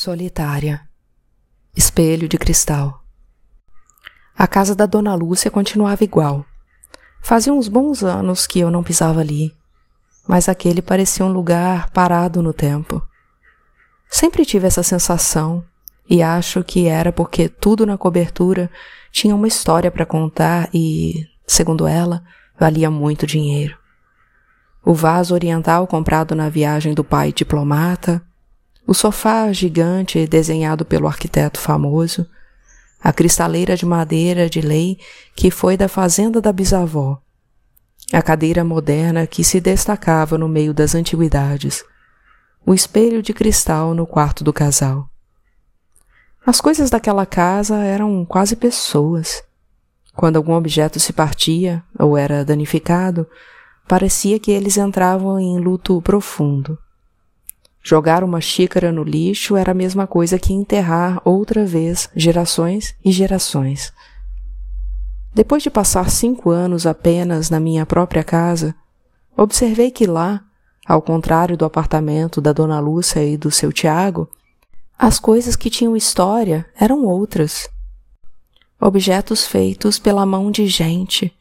Solitária. Espelho de cristal. A casa da Dona Lúcia continuava igual. Fazia uns bons anos que eu não pisava ali, mas aquele parecia um lugar parado no tempo. Sempre tive essa sensação e acho que era porque tudo na cobertura tinha uma história para contar e, segundo ela, valia muito dinheiro. O vaso oriental comprado na viagem do pai diplomata, o sofá gigante desenhado pelo arquiteto famoso, a cristaleira de madeira de lei que foi da fazenda da bisavó, a cadeira moderna que se destacava no meio das antiguidades, o espelho de cristal no quarto do casal. As coisas daquela casa eram quase pessoas. Quando algum objeto se partia ou era danificado, parecia que eles entravam em luto profundo. Jogar uma xícara no lixo era a mesma coisa que enterrar outra vez gerações e gerações. Depois de passar cinco anos apenas na minha própria casa, observei que lá, ao contrário do apartamento da Dona Lúcia e do seu Tiago, as coisas que tinham história eram outras. Objetos feitos pela mão de gente,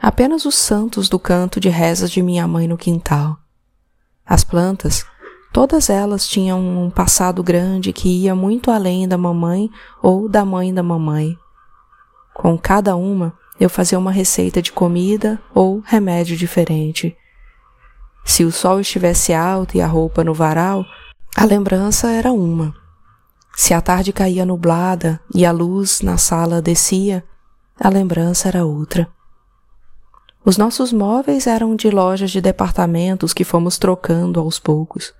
apenas os santos do canto de rezas de minha mãe no quintal. As plantas Todas elas tinham um passado grande que ia muito além da mamãe ou da mãe da mamãe. Com cada uma, eu fazia uma receita de comida ou remédio diferente. Se o sol estivesse alto e a roupa no varal, a lembrança era uma. Se a tarde caía nublada e a luz na sala descia, a lembrança era outra. Os nossos móveis eram de lojas de departamentos que fomos trocando aos poucos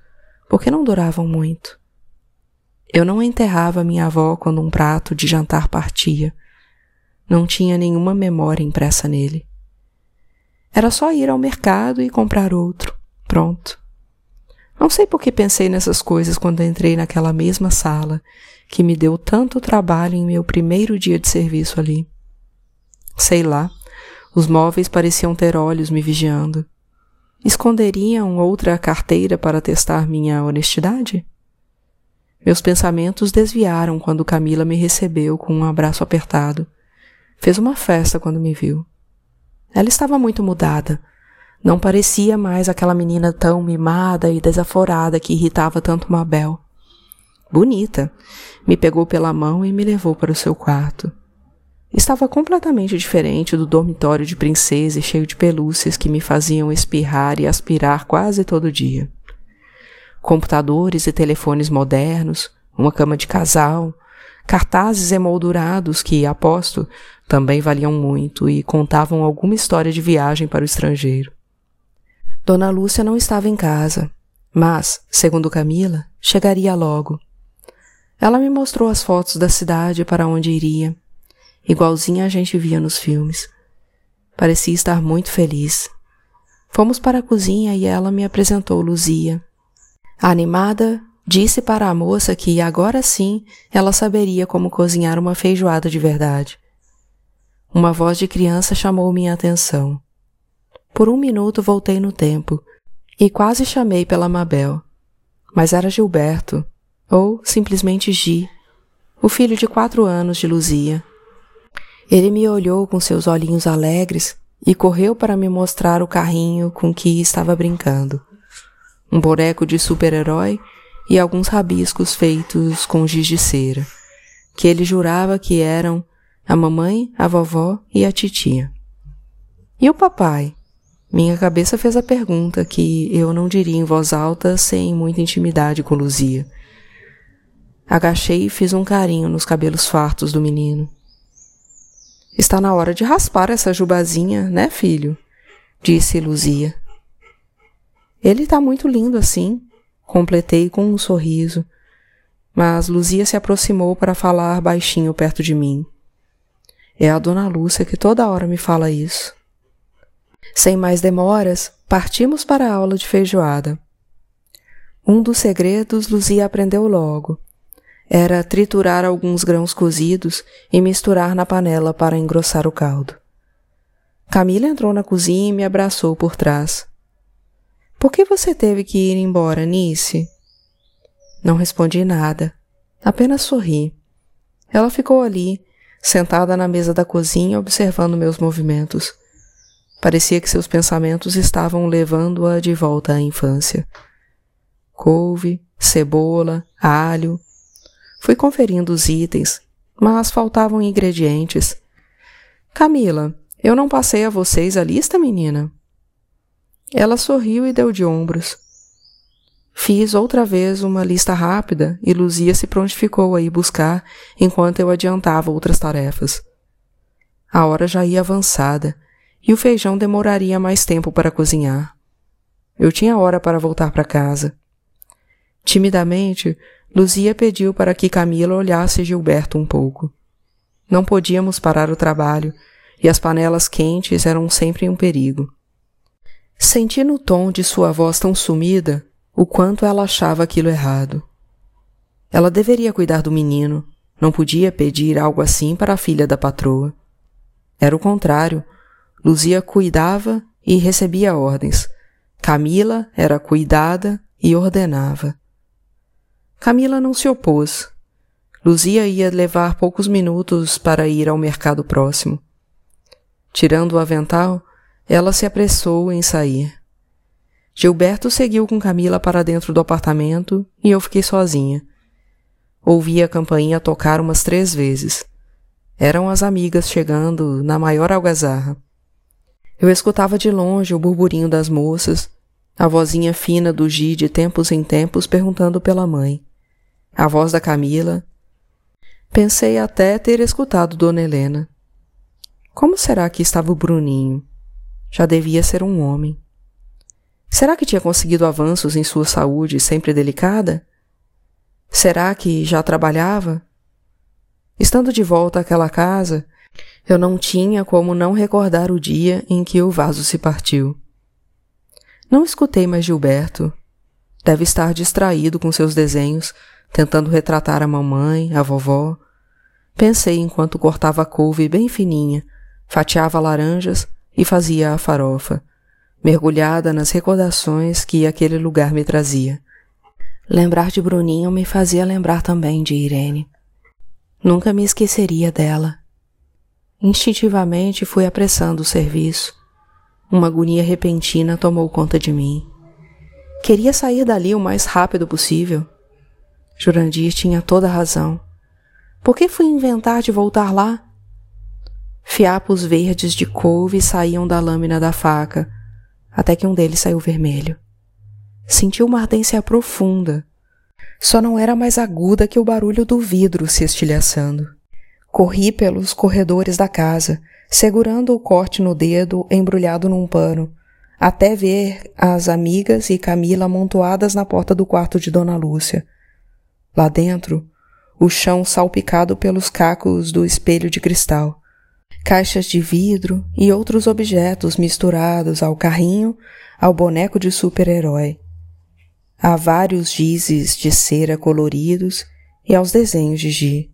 porque não duravam muito. Eu não enterrava minha avó quando um prato de jantar partia. Não tinha nenhuma memória impressa nele. Era só ir ao mercado e comprar outro. Pronto. Não sei por que pensei nessas coisas quando entrei naquela mesma sala que me deu tanto trabalho em meu primeiro dia de serviço ali. Sei lá, os móveis pareciam ter olhos me vigiando. Esconderiam outra carteira para testar minha honestidade? Meus pensamentos desviaram quando Camila me recebeu com um abraço apertado. Fez uma festa quando me viu. Ela estava muito mudada. Não parecia mais aquela menina tão mimada e desaforada que irritava tanto Mabel. Bonita. Me pegou pela mão e me levou para o seu quarto. Estava completamente diferente do dormitório de princesa e cheio de pelúcias que me faziam espirrar e aspirar quase todo dia. Computadores e telefones modernos, uma cama de casal, cartazes emoldurados que, aposto, também valiam muito e contavam alguma história de viagem para o estrangeiro. Dona Lúcia não estava em casa, mas, segundo Camila, chegaria logo. Ela me mostrou as fotos da cidade para onde iria igualzinha a gente via nos filmes. Parecia estar muito feliz. Fomos para a cozinha e ela me apresentou Luzia. Animada, disse para a moça que agora sim ela saberia como cozinhar uma feijoada de verdade. Uma voz de criança chamou minha atenção. Por um minuto voltei no tempo e quase chamei pela Mabel. Mas era Gilberto, ou simplesmente Gi, o filho de quatro anos de Luzia. Ele me olhou com seus olhinhos alegres e correu para me mostrar o carrinho com que estava brincando. Um boneco de super-herói e alguns rabiscos feitos com giz de cera, que ele jurava que eram a mamãe, a vovó e a titia. E o papai? Minha cabeça fez a pergunta que eu não diria em voz alta sem muita intimidade com Luzia. Agachei e fiz um carinho nos cabelos fartos do menino. Está na hora de raspar essa jubazinha, né, filho? Disse Luzia. Ele está muito lindo assim, completei com um sorriso. Mas Luzia se aproximou para falar baixinho perto de mim. É a dona Lúcia que toda hora me fala isso. Sem mais demoras, partimos para a aula de feijoada. Um dos segredos Luzia aprendeu logo era triturar alguns grãos cozidos e misturar na panela para engrossar o caldo. Camila entrou na cozinha e me abraçou por trás. Por que você teve que ir embora, Nice? Não respondi nada. Apenas sorri. Ela ficou ali, sentada na mesa da cozinha, observando meus movimentos. Parecia que seus pensamentos estavam levando-a de volta à infância. Couve, cebola, alho. Fui conferindo os itens, mas faltavam ingredientes. Camila, eu não passei a vocês a lista, menina? Ela sorriu e deu de ombros. Fiz outra vez uma lista rápida e Luzia se prontificou a ir buscar enquanto eu adiantava outras tarefas. A hora já ia avançada e o feijão demoraria mais tempo para cozinhar. Eu tinha hora para voltar para casa. Timidamente, Luzia pediu para que Camila olhasse Gilberto um pouco. Não podíamos parar o trabalho e as panelas quentes eram sempre um perigo. Senti no tom de sua voz tão sumida o quanto ela achava aquilo errado. Ela deveria cuidar do menino, não podia pedir algo assim para a filha da patroa. Era o contrário. Luzia cuidava e recebia ordens. Camila era cuidada e ordenava. Camila não se opôs. Luzia ia levar poucos minutos para ir ao mercado próximo. Tirando o avental, ela se apressou em sair. Gilberto seguiu com Camila para dentro do apartamento e eu fiquei sozinha. Ouvi a campainha tocar umas três vezes. Eram as amigas chegando na maior algazarra. Eu escutava de longe o burburinho das moças, a vozinha fina do Gi de tempos em tempos perguntando pela mãe, a voz da Camila. Pensei até ter escutado Dona Helena. Como será que estava o Bruninho? Já devia ser um homem. Será que tinha conseguido avanços em sua saúde sempre delicada? Será que já trabalhava? Estando de volta àquela casa, eu não tinha como não recordar o dia em que o vaso se partiu. Não escutei mais Gilberto. Deve estar distraído com seus desenhos, tentando retratar a mamãe, a vovó. Pensei enquanto cortava a couve bem fininha, fatiava laranjas e fazia a farofa mergulhada nas recordações que aquele lugar me trazia. Lembrar de Bruninho me fazia lembrar também de Irene. Nunca me esqueceria dela. Instintivamente fui apressando o serviço. Uma agonia repentina tomou conta de mim. Queria sair dali o mais rápido possível. Jurandir tinha toda a razão. Por que fui inventar de voltar lá? Fiapos verdes de couve saíam da lâmina da faca, até que um deles saiu vermelho. Senti uma ardência profunda. Só não era mais aguda que o barulho do vidro se estilhaçando. Corri pelos corredores da casa, segurando o corte no dedo embrulhado num pano, até ver as amigas e Camila amontoadas na porta do quarto de Dona Lúcia. Lá dentro, o chão salpicado pelos cacos do espelho de cristal caixas de vidro e outros objetos misturados ao carrinho, ao boneco de super-herói. Há vários gizes de cera coloridos e aos desenhos de Gi.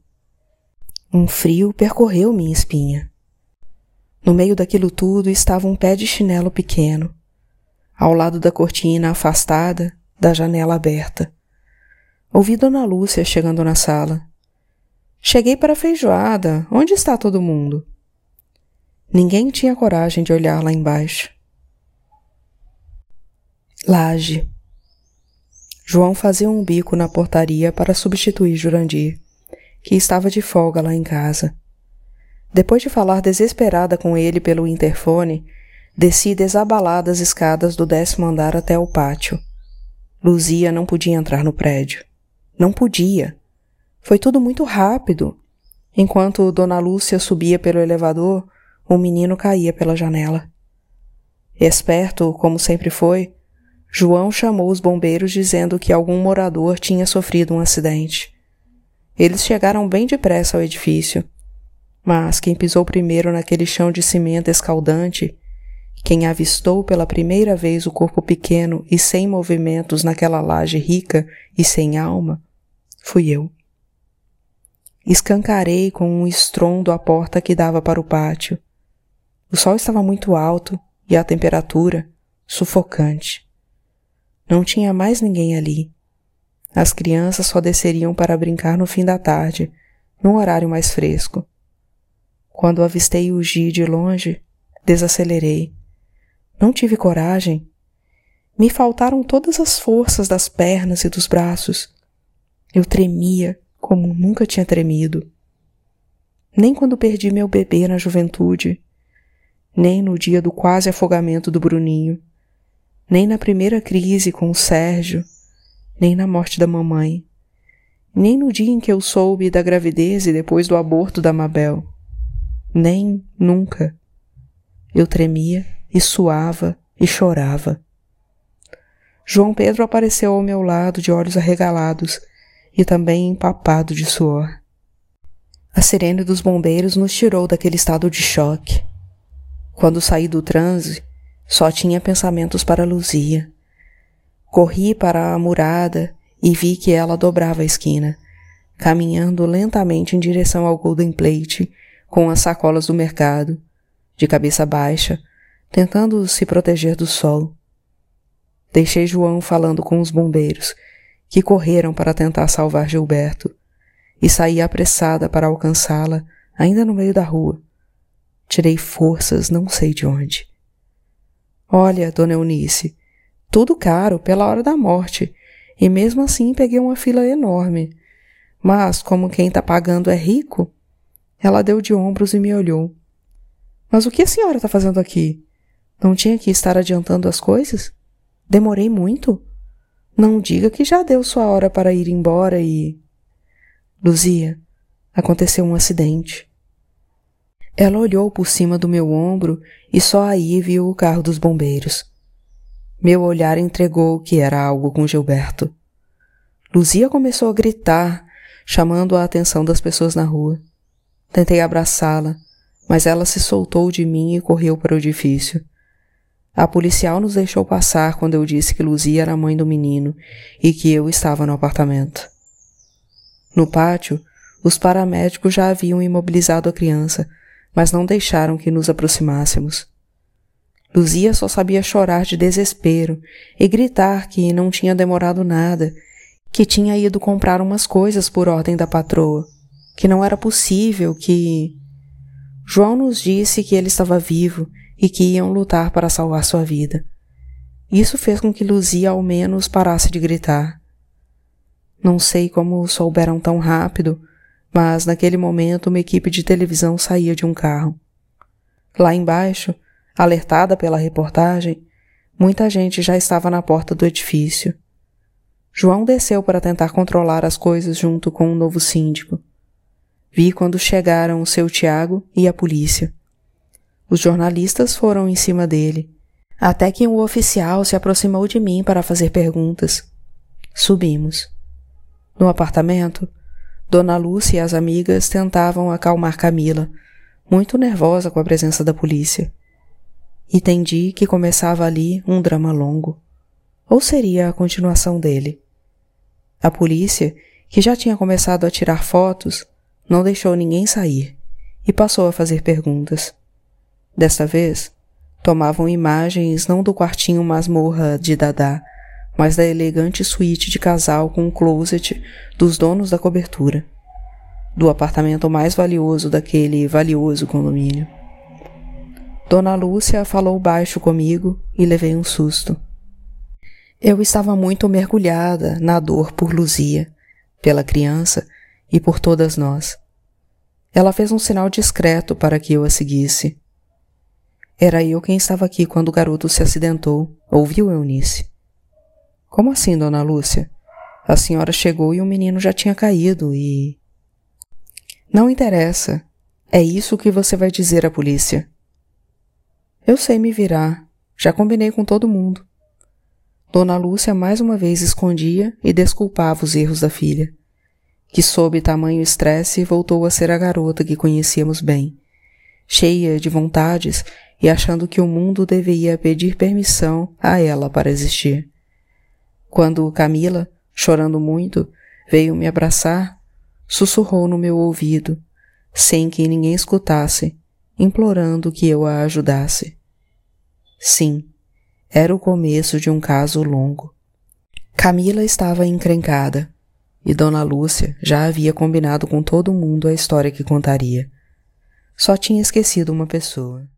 Um frio percorreu minha espinha. No meio daquilo tudo estava um pé de chinelo pequeno, ao lado da cortina afastada, da janela aberta. Ouvi Dona Lúcia chegando na sala. Cheguei para a feijoada. Onde está todo mundo? Ninguém tinha coragem de olhar lá embaixo. Laje. João fazia um bico na portaria para substituir Jurandir, que estava de folga lá em casa. Depois de falar desesperada com ele pelo interfone, desci desabalada as escadas do décimo andar até o pátio. Luzia não podia entrar no prédio. Não podia. Foi tudo muito rápido. Enquanto Dona Lúcia subia pelo elevador, o menino caía pela janela. Esperto, como sempre foi, João chamou os bombeiros dizendo que algum morador tinha sofrido um acidente. Eles chegaram bem depressa ao edifício, mas quem pisou primeiro naquele chão de cimento escaldante, quem avistou pela primeira vez o corpo pequeno e sem movimentos naquela laje rica e sem alma, fui eu. Escancarei com um estrondo a porta que dava para o pátio o sol estava muito alto e a temperatura sufocante. Não tinha mais ninguém ali. As crianças só desceriam para brincar no fim da tarde, num horário mais fresco. Quando avistei o Gi de longe, desacelerei. Não tive coragem. Me faltaram todas as forças das pernas e dos braços. Eu tremia como nunca tinha tremido. Nem quando perdi meu bebê na juventude, nem no dia do quase afogamento do Bruninho, nem na primeira crise com o Sérgio, nem na morte da mamãe, nem no dia em que eu soube da gravidez e depois do aborto da Mabel. Nem nunca. Eu tremia e suava e chorava. João Pedro apareceu ao meu lado de olhos arregalados e também empapado de suor. A sirene dos bombeiros nos tirou daquele estado de choque. Quando saí do transe, só tinha pensamentos para Luzia. Corri para a murada e vi que ela dobrava a esquina, caminhando lentamente em direção ao Golden Plate com as sacolas do mercado, de cabeça baixa, tentando se proteger do sol. Deixei João falando com os bombeiros, que correram para tentar salvar Gilberto, e saí apressada para alcançá-la, ainda no meio da rua. Tirei forças não sei de onde. Olha, dona Eunice, tudo caro pela hora da morte, e mesmo assim peguei uma fila enorme. Mas, como quem está pagando é rico, ela deu de ombros e me olhou. Mas o que a senhora está fazendo aqui? Não tinha que estar adiantando as coisas? Demorei muito? Não diga que já deu sua hora para ir embora e. Luzia, aconteceu um acidente. Ela olhou por cima do meu ombro e só aí viu o carro dos bombeiros. Meu olhar entregou que era algo com Gilberto. Luzia começou a gritar, chamando a atenção das pessoas na rua. Tentei abraçá-la, mas ela se soltou de mim e correu para o edifício. A policial nos deixou passar quando eu disse que Luzia era a mãe do menino e que eu estava no apartamento. No pátio, os paramédicos já haviam imobilizado a criança, mas não deixaram que nos aproximássemos. Luzia só sabia chorar de desespero e gritar que não tinha demorado nada, que tinha ido comprar umas coisas por ordem da patroa, que não era possível, que. João nos disse que ele estava vivo e que iam lutar para salvar sua vida. Isso fez com que Luzia ao menos parasse de gritar. Não sei como souberam tão rápido, mas naquele momento uma equipe de televisão saía de um carro. Lá embaixo, Alertada pela reportagem, muita gente já estava na porta do edifício. João desceu para tentar controlar as coisas junto com o um novo síndico. Vi quando chegaram o seu Tiago e a polícia. Os jornalistas foram em cima dele, até que um oficial se aproximou de mim para fazer perguntas. Subimos. No apartamento, Dona Lúcia e as amigas tentavam acalmar Camila, muito nervosa com a presença da polícia. Entendi que começava ali um drama longo. Ou seria a continuação dele? A polícia, que já tinha começado a tirar fotos, não deixou ninguém sair e passou a fazer perguntas. Desta vez, tomavam imagens não do quartinho masmorra de Dadá, mas da elegante suíte de casal com um closet dos donos da cobertura, do apartamento mais valioso daquele valioso condomínio. Dona Lúcia falou baixo comigo e levei um susto. Eu estava muito mergulhada na dor por Luzia, pela criança e por todas nós. Ela fez um sinal discreto para que eu a seguisse. Era eu quem estava aqui quando o garoto se acidentou, ouviu Eunice. Como assim, dona Lúcia? A senhora chegou e o menino já tinha caído e. Não interessa. É isso que você vai dizer à polícia. Eu sei me virar. Já combinei com todo mundo. Dona Lúcia mais uma vez escondia e desculpava os erros da filha, que sob tamanho estresse voltou a ser a garota que conhecíamos bem, cheia de vontades e achando que o mundo deveria pedir permissão a ela para existir. Quando Camila, chorando muito, veio me abraçar, sussurrou no meu ouvido, sem que ninguém escutasse, implorando que eu a ajudasse. Sim, era o começo de um caso longo. Camila estava encrencada e Dona Lúcia já havia combinado com todo mundo a história que contaria. Só tinha esquecido uma pessoa.